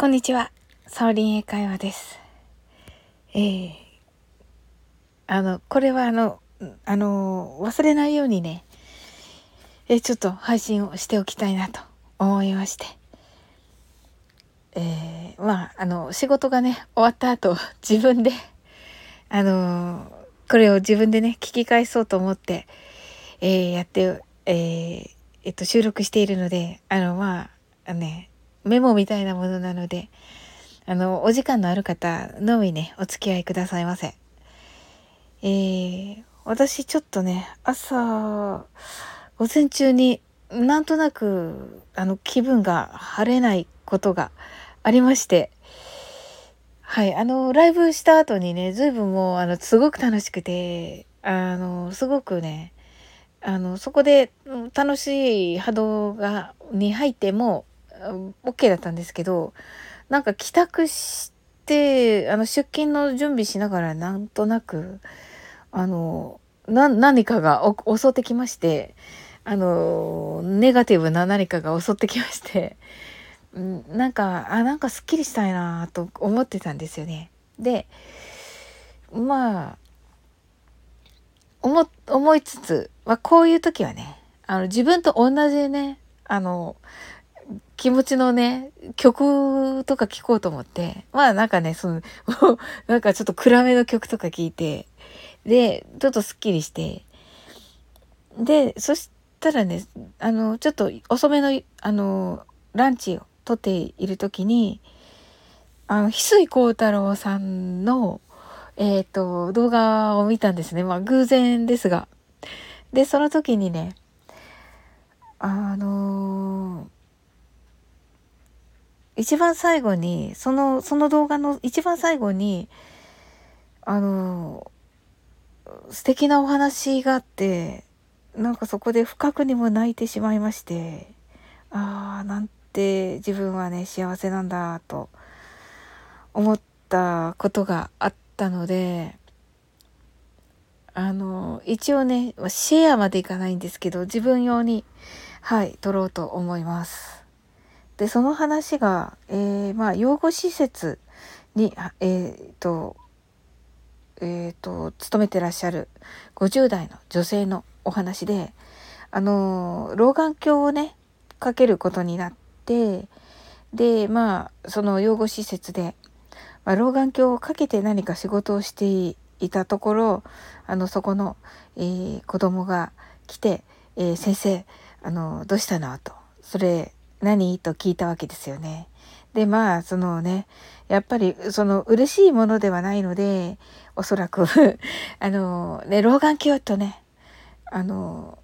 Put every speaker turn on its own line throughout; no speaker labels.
こんにちは。サオリン英会話です。えー、あの、これはあの、あの、忘れないようにね、えー、ちょっと配信をしておきたいなと思いまして。えー、まあ、あの、仕事がね、終わった後、自分で、あのこれを自分でね、聞き返そうと思って、えやって、ええっと、収録しているので、あの、まあ、ね、メモみたいなものなので、あの、お時間のある方のみね、お付き合いくださいませ。えー、私ちょっとね、朝、午前中になんとなく、あの、気分が晴れないことがありまして、はい、あの、ライブした後にね、随分もう、あの、すごく楽しくて、あの、すごくね、あの、そこで楽しい波動が、に入っても、OK だったんですけどなんか帰宅してあの出勤の準備しながらなんとなくあの何かが襲ってきましてあのネガティブな何かが襲ってきましてなんかあなんかすっきりしたいなと思ってたんですよね。でまあ思思いつつ、まあ、こういう時はねあの自分と同じねあの気持ちのね、曲とか聴こうと思って、まあなんかね、その、なんかちょっと暗めの曲とか聴いて、で、ちょっとスッキリして、で、そしたらね、あの、ちょっと遅めの、あの、ランチをとっている時に、あの、翡翠幸太郎さんの、えっ、ー、と、動画を見たんですね。まあ偶然ですが。で、その時にね、あのー一番最後にそのその動画の一番最後にあの素敵なお話があってなんかそこで不覚にも泣いてしまいましてああなんて自分はね幸せなんだと思ったことがあったのであの一応ねシェアまでいかないんですけど自分用にはい撮ろうと思います。でその話が、えー、まあ、養護施設にえー、とえーと、勤めてらっしゃる50代の女性のお話であの老眼鏡をねかけることになってでまあその養護施設で、まあ、老眼鏡をかけて何か仕事をしていたところあのそこの、えー、子供が来て「えー、先生あのどうしたの?」と「それ何？と聞いたわけですよね。でまあそのねやっぱりその嬉しいものではないのでおそらく あのね老眼鏡とねあの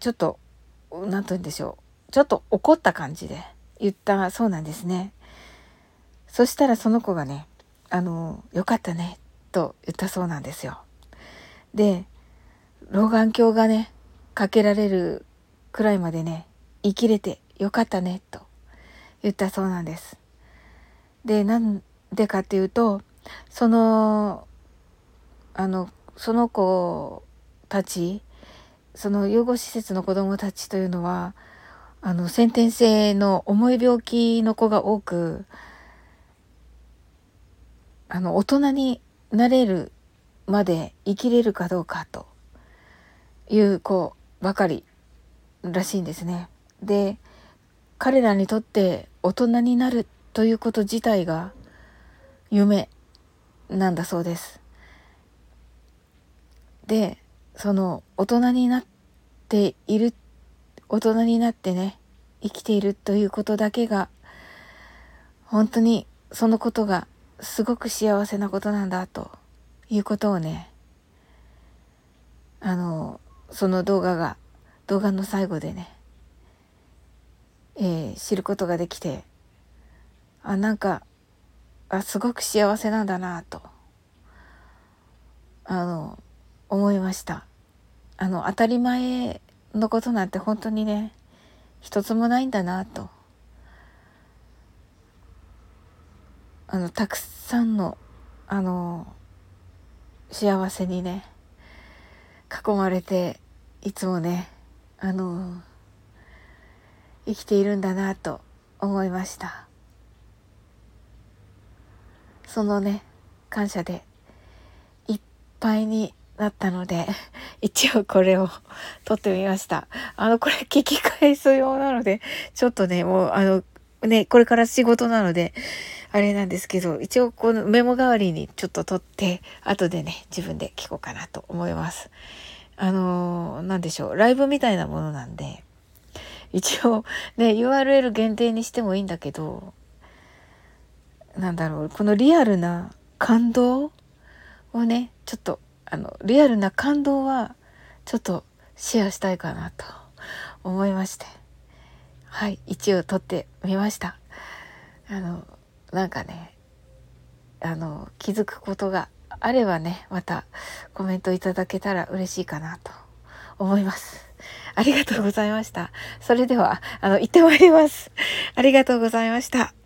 ちょっと何と言うんでしょうちょっと怒った感じで言ったそうなんですね。そしたらその子がね「あのよかったね」と言ったそうなんですよ。で老眼鏡がねかけられるくらいまでね生きれてよかったねと言ったそうなんです。でなんでかっていうとそのあのその子たちその養護施設の子どもたちというのはあの先天性の重い病気の子が多くあの大人になれるまで生きれるかどうかという子ばかりらしいんですね。で彼らにとって大人になるということ自体が夢なんだそうです。でその大人になっている大人になってね生きているということだけが本当にそのことがすごく幸せなことなんだということをねあのその動画が動画の最後でねえー、知ることができてあなんかあすごく幸せなんだなとあの思いました。あの当たり前のことなんて本当にね一つもないんだなとあのたくさんのあの幸せにね囲まれていつもねあの生きているんだなと思いましたそのね、感謝でいっぱいになったので、一応これを撮ってみました。あの、これ聞き返す用なので、ちょっとね、もうあの、ね、これから仕事なので、あれなんですけど、一応このメモ代わりにちょっと撮って、後でね、自分で聞こうかなと思います。あのー、なんでしょう、ライブみたいなものなんで、一応ね、URL 限定にしてもいいんだけど、なんだろう、このリアルな感動をね、ちょっと、あの、リアルな感動は、ちょっとシェアしたいかなと思いまして。はい、一応撮ってみました。あの、なんかね、あの、気づくことがあればね、またコメントいただけたら嬉しいかなと思います。ありがとうございました。それでは、あの、行ってまいります。ありがとうございました。